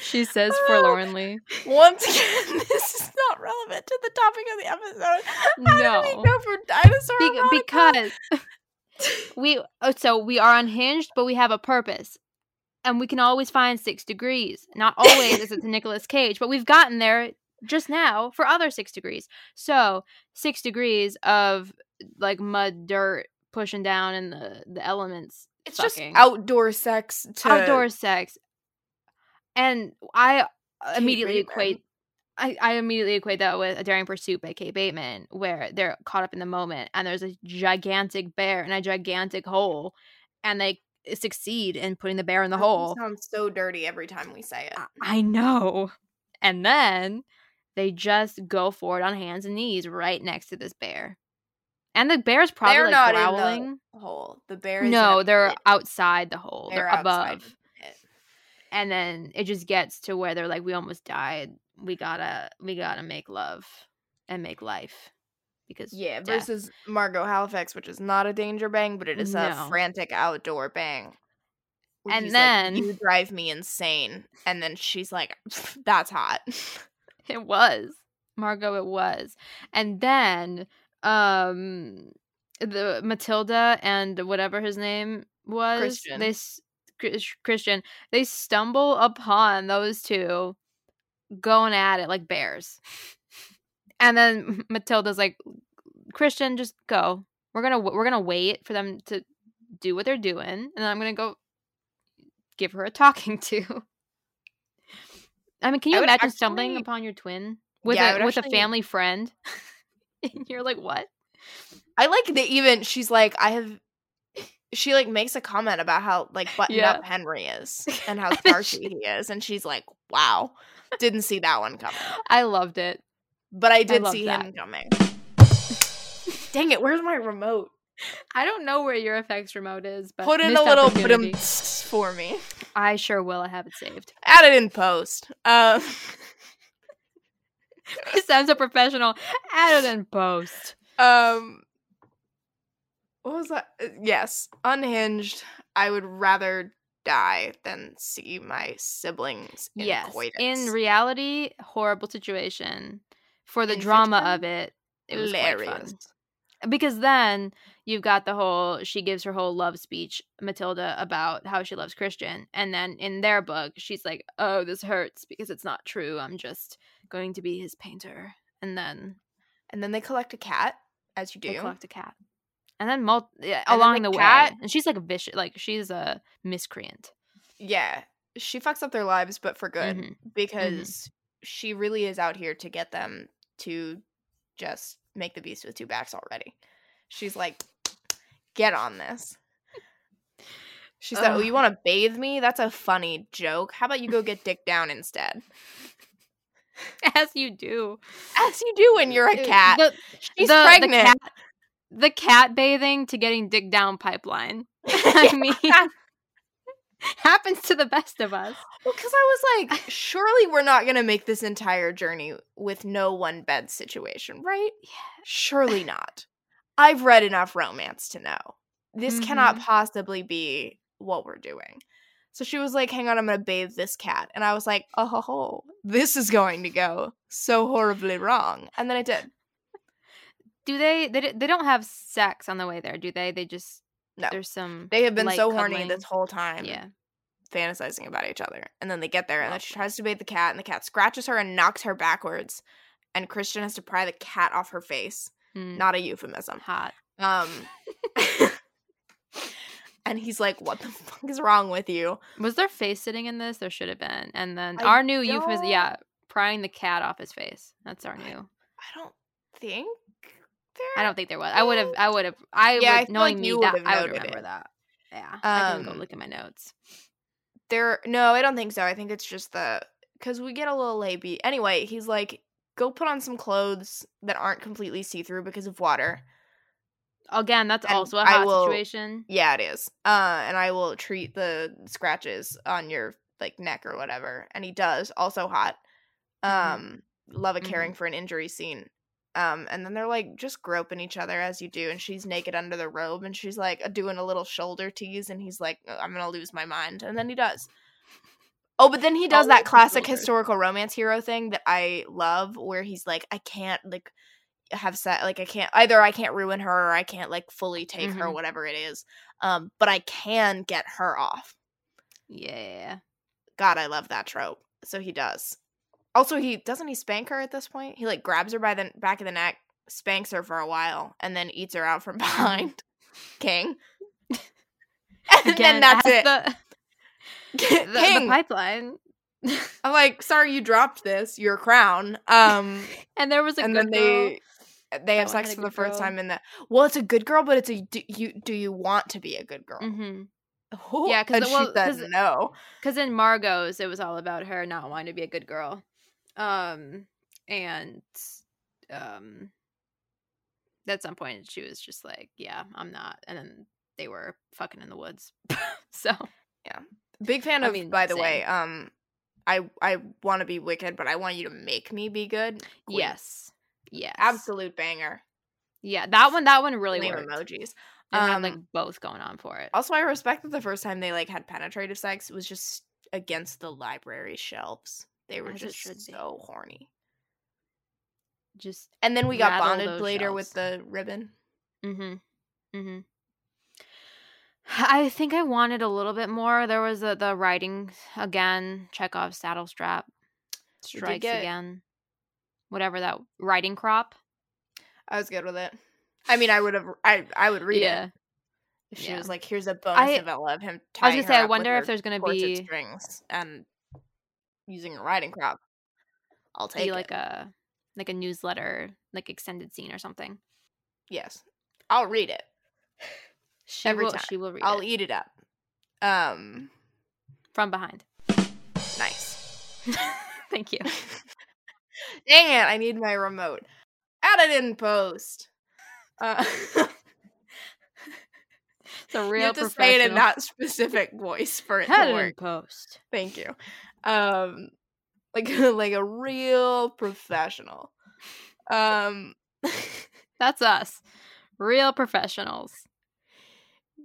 She says oh, forlornly. Once again, this is not relevant to the topic of the episode. How No. go for dinosaur Be- because we oh, so we are unhinged, but we have a purpose. And we can always find six degrees. Not always is it to Nicolas Cage, but we've gotten there just now for other six degrees. So six degrees of like mud, dirt pushing down in the the elements. it's fucking. just outdoor sex to outdoor sex. And I Kate immediately Bateman. equate I, I immediately equate that with A Daring Pursuit by Kate Bateman, where they're caught up in the moment and there's a gigantic bear in a gigantic hole, and they succeed in putting the bear in the That hole. sounds so dirty every time we say it. I- know. And then they just go for it on hands and knees right next to this bear. And the bear's probably They're like not in the. Hole. The bear No, they're pit. outside the hole. They're, They're above. the and then it just gets to where they're like we almost died we gotta we gotta make love and make life because Yeah, death. versus Margo Halifax, which is not a danger bang, but it is a frantic outdoor bang. And he's like, then- you drive me insane, and then she's like, "That's hot." it was margo it was and then um the matilda and whatever his name was Christian. they christian they stumble upon those two going at it like bears and then matilda's like christian just go we're gonna we're gonna wait for them to do what they're doing and then i'm gonna go give her a talking to i mean can you imagine stumbling upon your twin with Yeah, a with actually- a family friend and you're like what I like that even she's like, I have. She like makes a comment about how like buttoned Yeah. up Henry is and how starchy he is, and she's like, "Wow, didn't see that one coming." i loved it But I did love see that. him coming. Dang it! Where's my remote? i don't know where your effects remote is but Put in a little for me. i sure will i have it saved Add it in post. Um, he sounds so professional add it in post um, what was that? Uh, Yes, unhinged. I would rather die than see my siblings in yes coitus. in reality horrible situation for the In drama fiction, of it it was hilarious. because then you've got the whole she gives her whole love speech matilda about how she loves christian and then in their book she's like oh this hurts because it's not true i'm just going to be his painter and then And then they collect a cat, as you they do. collect a cat and then mul- yeah, And then along the the, cat- way and she's like a vicious like she's a miscreant Yeah, she fucks up their lives, but for good Mhm. because she really is out here to get them to just make the beast with two backs already. She's like, get on this. She said, "Oh, you want to bathe me? That's a funny joke. How about you go get dick down instead?" as you do As you do when you're a Uh, cat. the, She's the- pregnant. the cat, the cat bathing to getting dick down pipeline i mean happens to the best of us Well, because I was like, surely we're not gonna make this entire journey with no one bed situation, right? Yeah. Surely not. I've read enough romance to know this cannot Mhm. possibly be what we're doing. So she was like, "Hang on, I'm gonna bathe this cat," and I was like, "Oh, ho, ho, this is going to go so horribly wrong," and then it did. do they they, they don't have sex on the way there do they they just No. there's some They have been so horny cuddling. this whole time. yeah fantasizing about each other. And then they get there and then she tries to bathe the cat and the cat scratches her and knocks her backwards. And Christian has to pry the cat off her face. Mm, Not a euphemism. hot Um And he's like, What the fuck is wrong with you? was there face sitting in this there should have been and then I our new euphemism yeah prying the cat off his face that's our new I don't think I don't think there was. I would have. I would have. I Yeah, would feel knowing like me that I would remember it. that. Yeah, I can go Um, look at my notes. There, no, I don't think so. I think it's just the because we get a little lazy. Anyway, he's like, go put on some clothes that aren't completely see through because of water. Again, that's and also a I hot will- situation. Yeah, it is. Uh, and I will treat the scratches on your like neck or whatever. And he does. Also hot. Mhm. Um, love a caring for an injury scene. Um, and then they're like just groping each other as you do, and she's naked under the robe, and she's like doing a little shoulder tease, and he's like, "I'm gonna lose my mind," and then he does. Oh, but then he does Always that classic historical romance hero thing that I love, where he's like, "I can't like have set like I can't either I can't ruin her or I can't like fully take her, Mhm. whatever it is, um, but I can get her off." Yeah. God, I love that trope. So he does. Also, he doesn't he spank her at this point. He like grabs her by the back of the neck, spanks her for a while, and then eats her out from behind. King. and Again, then that's it. The, the, the King. pipeline. I'm like, sorry, you dropped this, your crown. Um, and there was a and good then girl. they they have That sex for the first girl. time in the. Well, it's a good girl, but it's a do you do you want to be a good girl? Mm-hmm. Oh, Yeah, 'cause and the- she well, said no. Because in Margo's, it was all about her not wanting to be a good girl. Um, and um, at some point, she was just like, "Yeah, I'm not," and then they were fucking in the woods. so yeah, Big fan I of. mean, by the way, um, I I want to be wicked, but I want you to make me be good. Queen. yes, yes, absolute banger. Yeah, that one, that one really worked. emojis. Had Um, like both going on for it. Also, I respect that the first time they like had penetrative sex was just against the library shelves. They were As just should be. so horny. Just And then we got bonded later with the ribbon. Mm-hmm. Mm-hmm. I think I wanted a little bit more. There was a, the writing again. Chekhov's saddle strap strikes get- again. Whatever that writing crop. I was good with it. I mean, I would have. I I would read yeah. it if she Yeah. was like, "Here's a bonus I- novella of him." I was gonna say, I wonder if there's gonna be strings and using a riding crop. I'll take like a like a newsletter, like extended scene or something. yes, I'll read it. She Every will. time. She will read it. I'll it eat it up. Um, from behind. nice. Thank you. Dang it! I need my remote. Add it in post. Uh, It's a real. you have to say it in that specific voice for it to work. post. Thank you. Um, like like a real professional. Um, That's us, real professionals.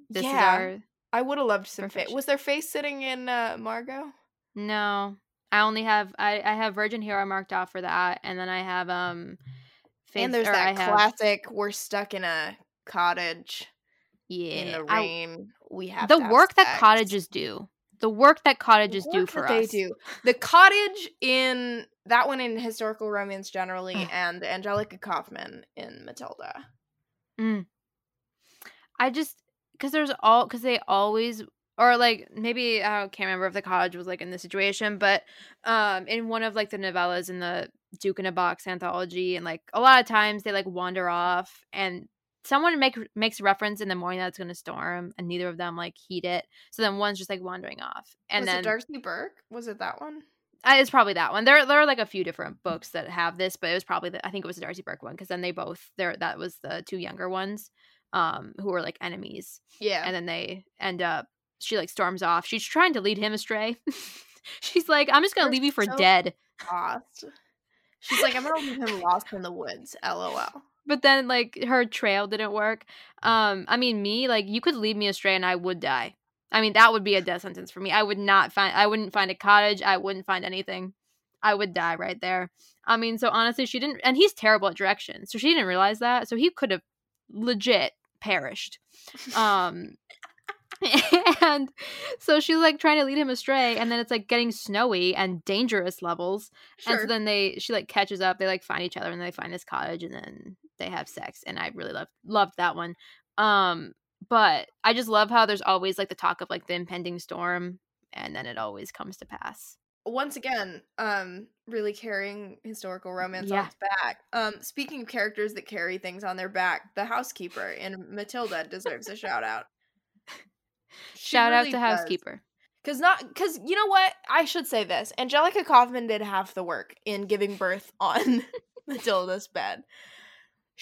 This yeah, is our I would have loved some face. Was there face sitting in uh, Margo? no. I only have I I have Virgin Hero marked off for that, and then I have um. and there's that I have- classic. We're stuck in a cottage yeah. in the I- rain. we have the work that sex. cottages do. The work that The cottages do work for that us. They do. The cottage in that one in historical romance generally, Ugh. and Angelica Kauffman in Matilda. Mm. I just because there's all because they always or like maybe I can't remember if the college was like in this situation, but um in one of like the novellas in the Duke in a Box anthology, and like a lot of times they like wander off and someone make makes reference in the morning that it's gonna storm and neither of them like heed it. So then one's just like wandering off. And was then it Darcy Burke? Was it that one? uh, it's probably that one. There, there are like a few different books that have this, but it was probably the, I think it was the Darcy Burke one because then they both there that was the two younger ones, um, who were like enemies, Yeah. and then they end up. She like storms off. She's trying to lead him astray. She's like, I'm just gonna They're leave you for so- dead. lost. She's like, I'm gonna leave him lost in the woods. LOL. But then like her trail didn't work. Um, I mean me like you could lead me astray and I would die. I mean that would be a death sentence for me. I would not find. I wouldn't find a cottage. I wouldn't find anything. I would die right there. I mean, so honestly, she didn't, and he's terrible at directions, so she didn't realize that. So he could have legit perished. Um, and so she's like trying to lead him astray, and then it's like getting snowy and dangerous levels. And so then they, she like catches up. They like find each other, and they find this cottage, and then they have sex. And I really loved loved that one. Um, but I just love how there's always like the talk of like the impending storm, and then it always comes to pass. once again, um, really carrying historical romance Yeah. on its back. Um, speaking of characters that carry things on their back, the housekeeper in Matilda deserves a shout out. Shout out to does. housekeeper. Cause not cause you know what? I should say this. Angelica Kauffman did half the work in giving birth on Matilda's bed.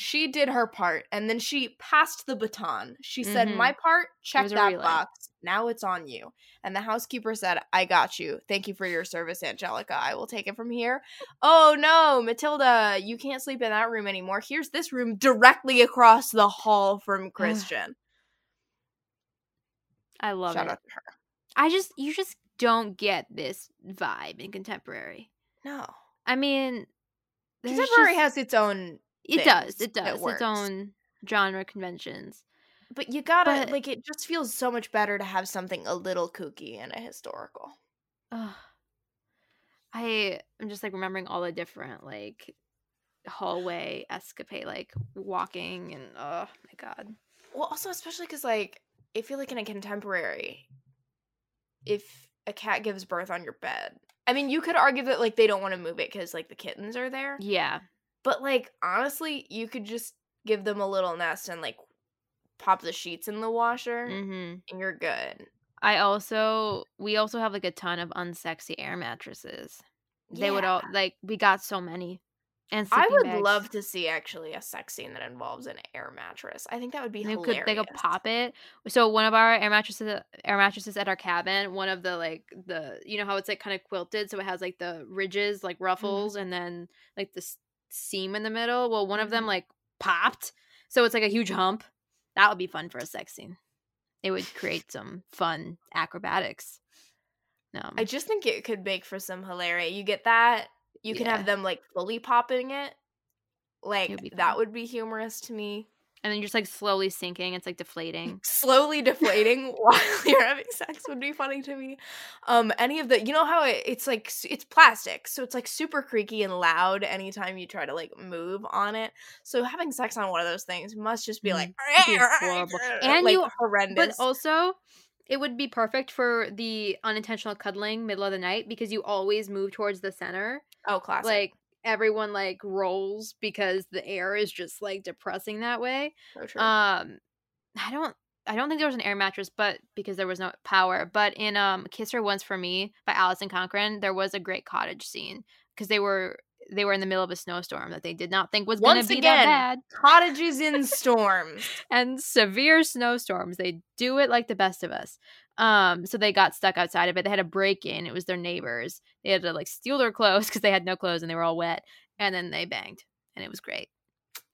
She did her part and then she passed the baton. She said, Mhm. My part, check that box. Now it's on you. And the housekeeper said, I got you. Thank you for your service, Angelica. I will take it from here. Oh no, Matilda, you can't sleep in that room anymore. Here's this room directly across the hall from Christian. I love Shout it. out to her. I just you just don't get this vibe in contemporary. No. I mean, Contemporary just- has its own it does it does its own genre conventions. But you gotta But- like it just feels so much better to have something a little kooky and a historical. Ugh. I am just like remembering all the different like hallway escapade, like walking and oh my god. Well, also especially because like I feel like in a contemporary, if a cat gives birth on your bed, I mean you could argue that like they don't want to move it because like the kittens are there, Yeah, but like honestly, you could just give them a little nest and like pop the sheets in the washer hmm and you're good. I also we also have like a ton of unsexy air mattresses. They would all like we got so many. And I would bags. love to see actually a sex scene that involves an air mattress. I think that would be They hilarious. could they could pop it. So one of our air mattresses air mattresses at our cabin, one of the like the you know how it's like kind of quilted, so it has like the ridges like ruffles and then like the s- seam in the middle. Well, one of them Mhm. like popped, so it's like a huge hump. That would be fun for a sex scene. It would create some fun acrobatics. No, I just think it could make for some hilarity. You get that. You can Yeah. have them like fully popping it. Like that would be humorous to me. And then you're just like slowly sinking. It's like deflating. Slowly deflating while you're having sex would be funny to me. Um, any of the you know how it, it's like it's plastic, so it's like super creaky and loud anytime you try to like move on it. So having sex on one of those things must just be like Mm, horrible. And like, you- horrendous. But also, it would be perfect for the unintentional cuddling middle of the night because you always move towards the center. oh, classic. Like everyone like rolls because the air is just like depressing that way. Um I don't I don't think there was an air mattress, but because there was no power. But in um Kiss Her Once for Me by Alison Cochrun, there was a great cottage scene because they were they were in the middle of a snowstorm that they did not think was going to be again, that bad Cottages in storms. and severe snowstorms. They do it like the best of us. Um, so they got stuck outside of it. They had a break in. It was their neighbors. They had to like steal their clothes because they had no clothes and they were all wet. And then they banged, and it was great.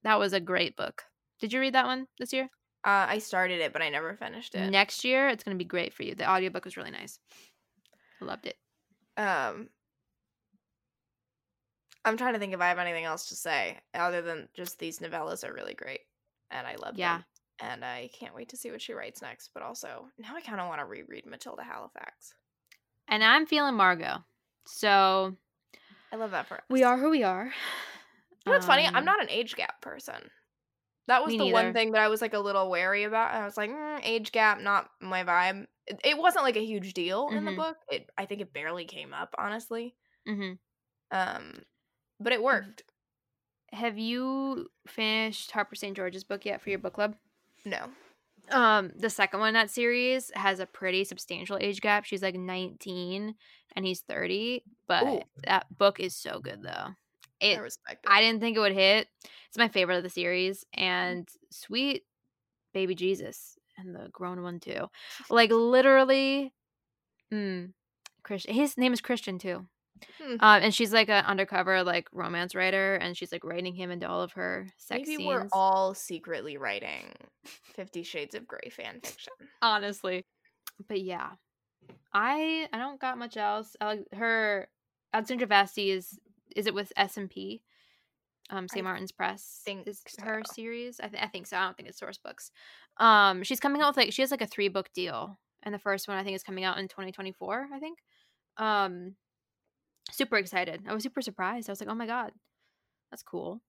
That was a great book. Did you read that one this year? Uh, I started it, but I never finished it. Next year, it's going to be great for you. The audiobook was really nice. I loved it. Um, I'm trying to think if I have anything else to say other than just these novellas are really great, and I love Yeah. them. And I can't wait to see what she writes next. But also, now I kind of want to reread Matilda Halifax. And I'm feeling Margo. So I love that for us. we are who we are. You know what's funny? I'm Um, not an age gap person. That was Me the one thing that I was like a little wary about. I was like, mm, age gap, not my vibe. It, it wasn't like a huge deal in the Mhm. book. It, I think it barely came up, honestly. mhm. Um, but it worked. Have you finished Harper St. George's book yet for your book club? No, um the second one in that series has a pretty substantial age gap. She's like 19 and he's 30 but Ooh. that book is so good though. I respect it. i didn't think it would hit. It's my favorite of the series and sweet baby jesus and the grown one too. Like literally mm, christian his name is christian too Hmm. um and she's like an undercover like romance writer and she's like writing him into all of her sex Maybe scenes we're all secretly writing Fifty Shades of Grey fan fiction. honestly. But yeah, I I don't got much else. Her Alexandra Vasti is is it with S and P, um, St. Martin's Press think is her series. I, th- I think so. I don't think it's Sourcebooks. Um, she's coming out with like she has like a three book deal, and the first one I think is coming out in 2024. I think. Um, super excited. I was super surprised. I was like, oh my god, that's cool.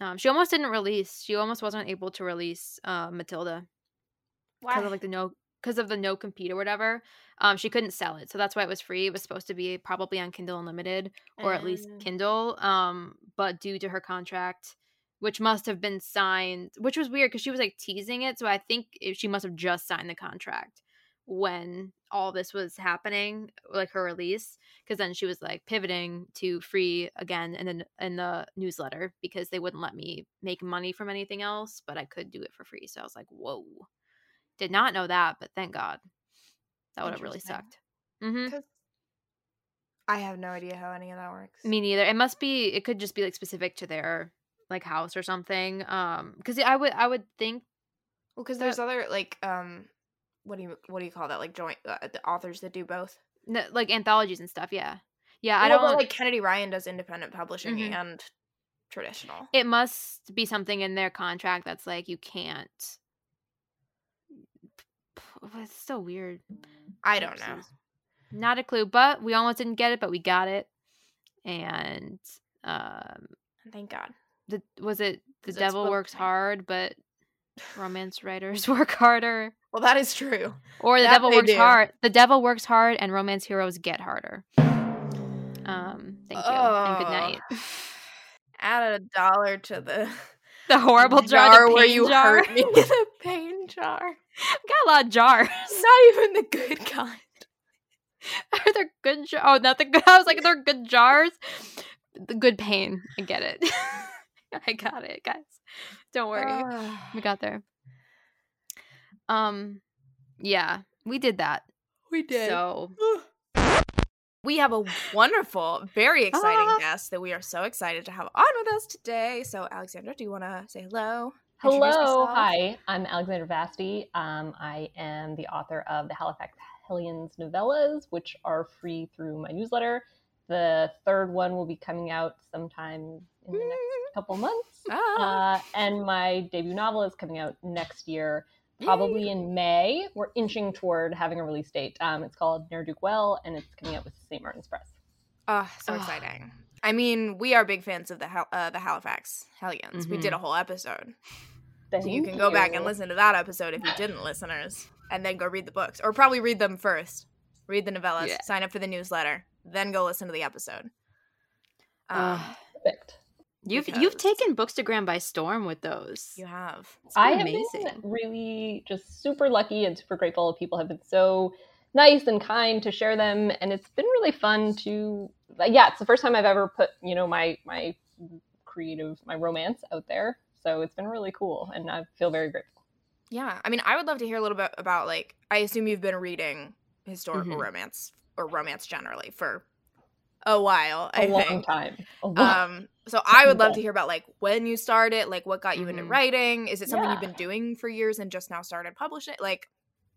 Um, she almost didn't release. She almost wasn't able to release uh, Matilda Why? because of like the no because of the no compete or whatever, um, she couldn't sell it. So that's why it was free. It was supposed to be probably on Kindle Unlimited or at least Mm. Kindle. Um, but due to her contract, which must have been signed, which was weird because she was like teasing it. So I think she must have just signed the contract when all this was happening, like her release. Because then she was like pivoting to free again in the in the newsletter because they wouldn't let me make money from anything else, but I could do it for free. So I was like, whoa, did not know that, but thank God. That would have really sucked. hmm 'Cause I have no idea how any of that works. Me neither. It must be. It could just be like specific to their like house or something. Um, because I would I would think well, because there's other like um, what do you what do you call that? Like joint uh, the authors that do both. n- like anthologies and stuff. Yeah, yeah. I don't but, like Kennedy Ryan does independent publishing Mhm. and traditional. It must be something in their contract that's like you can't. It's so weird. I don't know. Not a clue, but we almost didn't get it, but we got it. And um, Thank God. the was it the devil works hard, but romance writers work harder. Well, that is true. Or the That devil works do. hard. The devil works hard, and romance heroes get harder. Um, thank you and good night. Oh. Add a dollar to the The horrible jar, the where you jar. hurt me. the pain jar. I've got a lot of jars. Not even the good kind. Are there good jars? Oh, not the good. I was like, they're good jars. The good pain. I get it. I got it, guys. Don't worry. Ah. we got there. Um, yeah, we did that. we did. So we have a wonderful, very exciting Ah. guest that we are so excited to have on with us today. So, Alexandra, do you want to say hello? Hello, hi. I'm Alexandra Vasti. Um, I am the author of the Halifax Hellions novellas, which are free through my newsletter. The third one will be coming out sometime in the next couple months. Ah, Uh, and my debut novel is coming out next year, probably in May. We're inching toward having a release date. Um, it's called Ne'er Do Well, and it's coming out with St. Martin's Press. Oh, so Ah. exciting. I mean, we are big fans of the uh, the Halifax Hellions. We did a whole episode. So you can go back and listen to that episode if you didn't, listeners, and then go read the books, or probably read them first. Read the novellas, Yeah. sign up for the newsletter, then go listen to the episode. Um, uh, Perfect. You've you've taken Bookstagram by storm with those. you have. It's I been have been really just super lucky and super grateful. People have been so nice and kind to share them, and it's been really fun to. like, Yeah, it's the first time I've ever put you know my my creative my romance out there, so it's been really cool, and I feel very grateful. Yeah, I mean, I would love to hear a little bit about like. I assume you've been reading historical Mhm. romance or romance generally for a while. A I long think. time. A long- Um, so I would love to hear about like when you started, like what got you into Mhm. writing. Is it something you've been doing for years and just now started publishing? Like,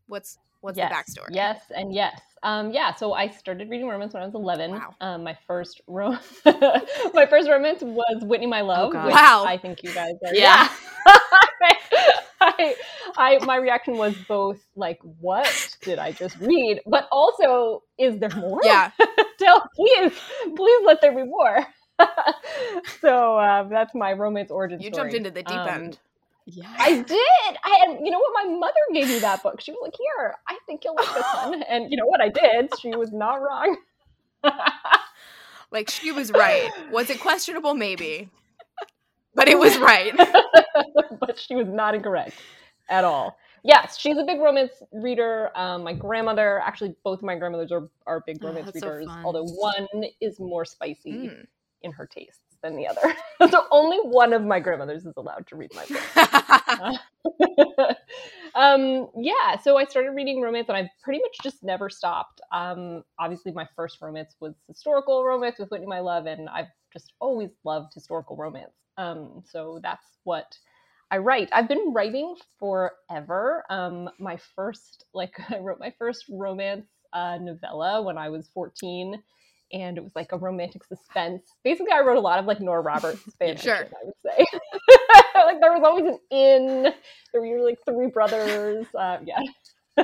what's what's yes, the backstory? Yes, and yes. Um, yeah, so I started reading romance when I was 11. Wow. Um, my first ro- my first romance was Whitney My Love. God. Wow. I think you guys are. Yeah. I, I, my reaction was both like, "What did I just read?" But also, is there more? Yeah. Tell, please, please let there be more. so um, that's my romance origin You story. jumped into the deep Um, end. Yeah. I did. I and you know what? My mother gave me that book. She was like, "Here, I think you'll like this one." And you know what? I did. She was not wrong. Like she was right. Was it questionable? Maybe. But it was right. but she was not incorrect at all. Yes, she's a big romance reader. Um, my grandmother, actually, both of my grandmothers are, are big Oh, romance that's so readers, fun. although one is more spicy Mm. In her tastes than the other. so only one of my grandmothers is allowed to read my book. um, yeah, so I started reading romance and I've pretty much just never stopped. Um, obviously, my first romance was historical romance with Whitney My Love, and I've just always loved historical romance. Um, so that's what I write. I've been writing forever. Um, my first, like, I wrote my first romance uh, novella when I was 14 and it was like a romantic suspense. Basically, I wrote a lot of like Nora Roberts fan Sure. I would say. like there was always an inn. There were like three brothers. Uh, yeah.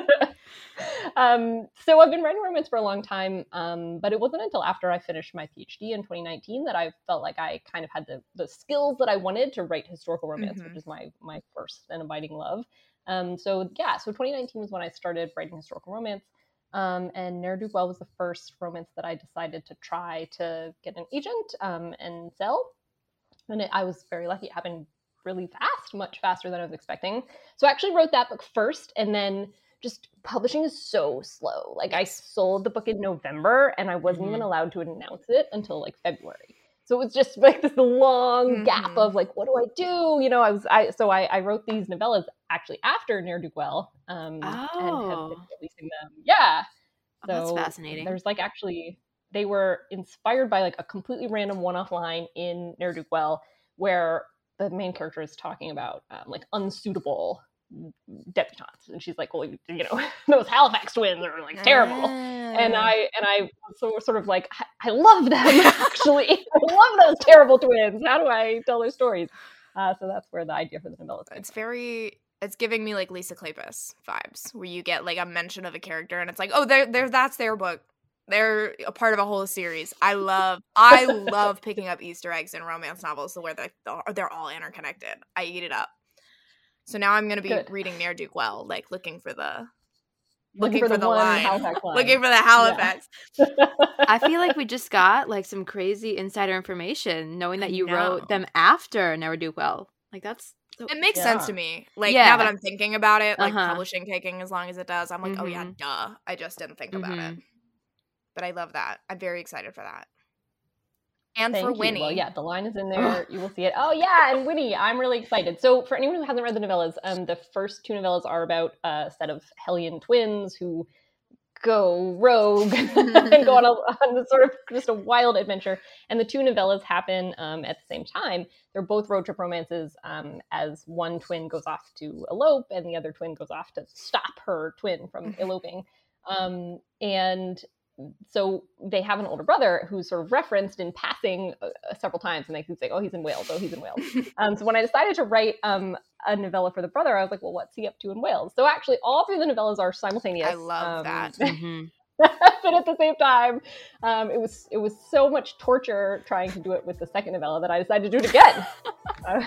um, so I've been writing romance for a long time, um, but it wasn't until after I finished my PhD in 2019 that I felt like I kind of had the, the skills that I wanted to write historical romance, Mhm. which is my my first and abiding love. Um, so yeah, so 2019 was when I started writing historical romance. Um, and Ne'er Do Well was the first romance that I decided to try to get an agent um, and sell. And it, I was very lucky. It happened really fast, much faster than I was expecting. So I actually wrote that book first, and then just publishing is so slow. Like I sold the book in November, and I wasn't mm-hmm. even allowed to announce it until like February. So it was just like this long mm-hmm. gap of like, what do I do? You know, I was I so I, I wrote these novellas actually after Ne'er Do Well, um, oh. and have been oh. releasing them. Yeah, so oh, that's fascinating. There's like actually they were inspired by like a completely random one-off line in Ne'er Do Well where the main character is talking about um, like unsuitable debutantes. And she's like well you know those halifax twins are like terrible. And i and i so sort of like i love them actually. I love those terrible twins. How do i tell their stories? Uh, so that's where the idea for the novella it's very it's giving me like lisa kleypas vibes where you get like a mention of a character and it's like oh they're, they're that's their book. They're a part of a whole series. I love I love picking up Easter eggs in romance novels where they're they're all interconnected. I eat it up. So now I'm gonna be Good. reading Ne'er Do Well, like looking for the looking, looking for, for, the, line. line. looking for the Halifax. Yeah. I feel like we just got like some crazy insider information, knowing that you wrote them after Ne'er Do Well. Like that's so, it makes yeah. sense to me. Like yeah. now that I'm thinking about it, like uh-huh. publishing taking as long as it does, I'm like, mm-hmm. oh yeah, mm-hmm. duh. I just didn't think mm-hmm. about it. Mm-hmm. But I love that. I'm very excited for that and Thank for Winnie. Well, yeah, the line is in there. you will see it. Oh yeah, and Winnie, I'm really excited. So for anyone who hasn't read the novellas, um, the first two novellas are about a set of Hellion twins who go rogue and go on a, on a, sort of just a wild adventure. And the two novellas happen um, at the same time. They're both road trip romances. Um, as one twin goes off to elope, and the other twin goes off to stop her twin from eloping. Um, and so they have an older brother who's sort of referenced in passing uh, uh several times, and they can say, "Oh, he's in Wales. Oh, he's in Wales." um, so when I decided to write um, a novella for the brother, I was like, "Well, what's he up to in Wales?" So actually, all three of the novellas are simultaneous. I love um, that. Mm-hmm. but at the same time, um, it was it was so much torture trying to do it with the second novella that I decided to do it again. uh,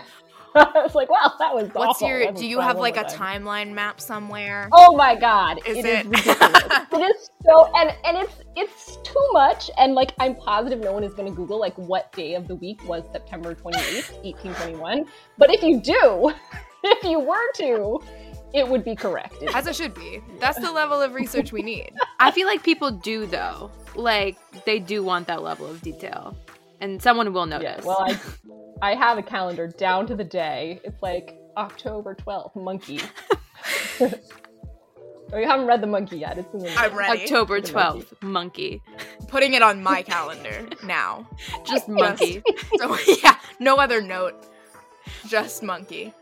I was like, wow, that was What's awful. your? Do you have like a time. timeline map somewhere? Oh my god, is it, it? is ridiculous. it is so, and and it's it's too much. And like, I'm positive no one is going to Google like what day of the week was September 28th, 1821. But if you do, if you were to, it would be correct. As it should be. That's the level of research we need. I feel like people do though. Like they do want that level of detail and someone will notice. Yeah, well, I, I have a calendar down to the day. It's like October 12th, monkey. oh, you haven't read the monkey yet. It's in the I'm ready. October 12th, monkey. Putting it on my calendar now. Just monkey. so, yeah, no other note. Just monkey.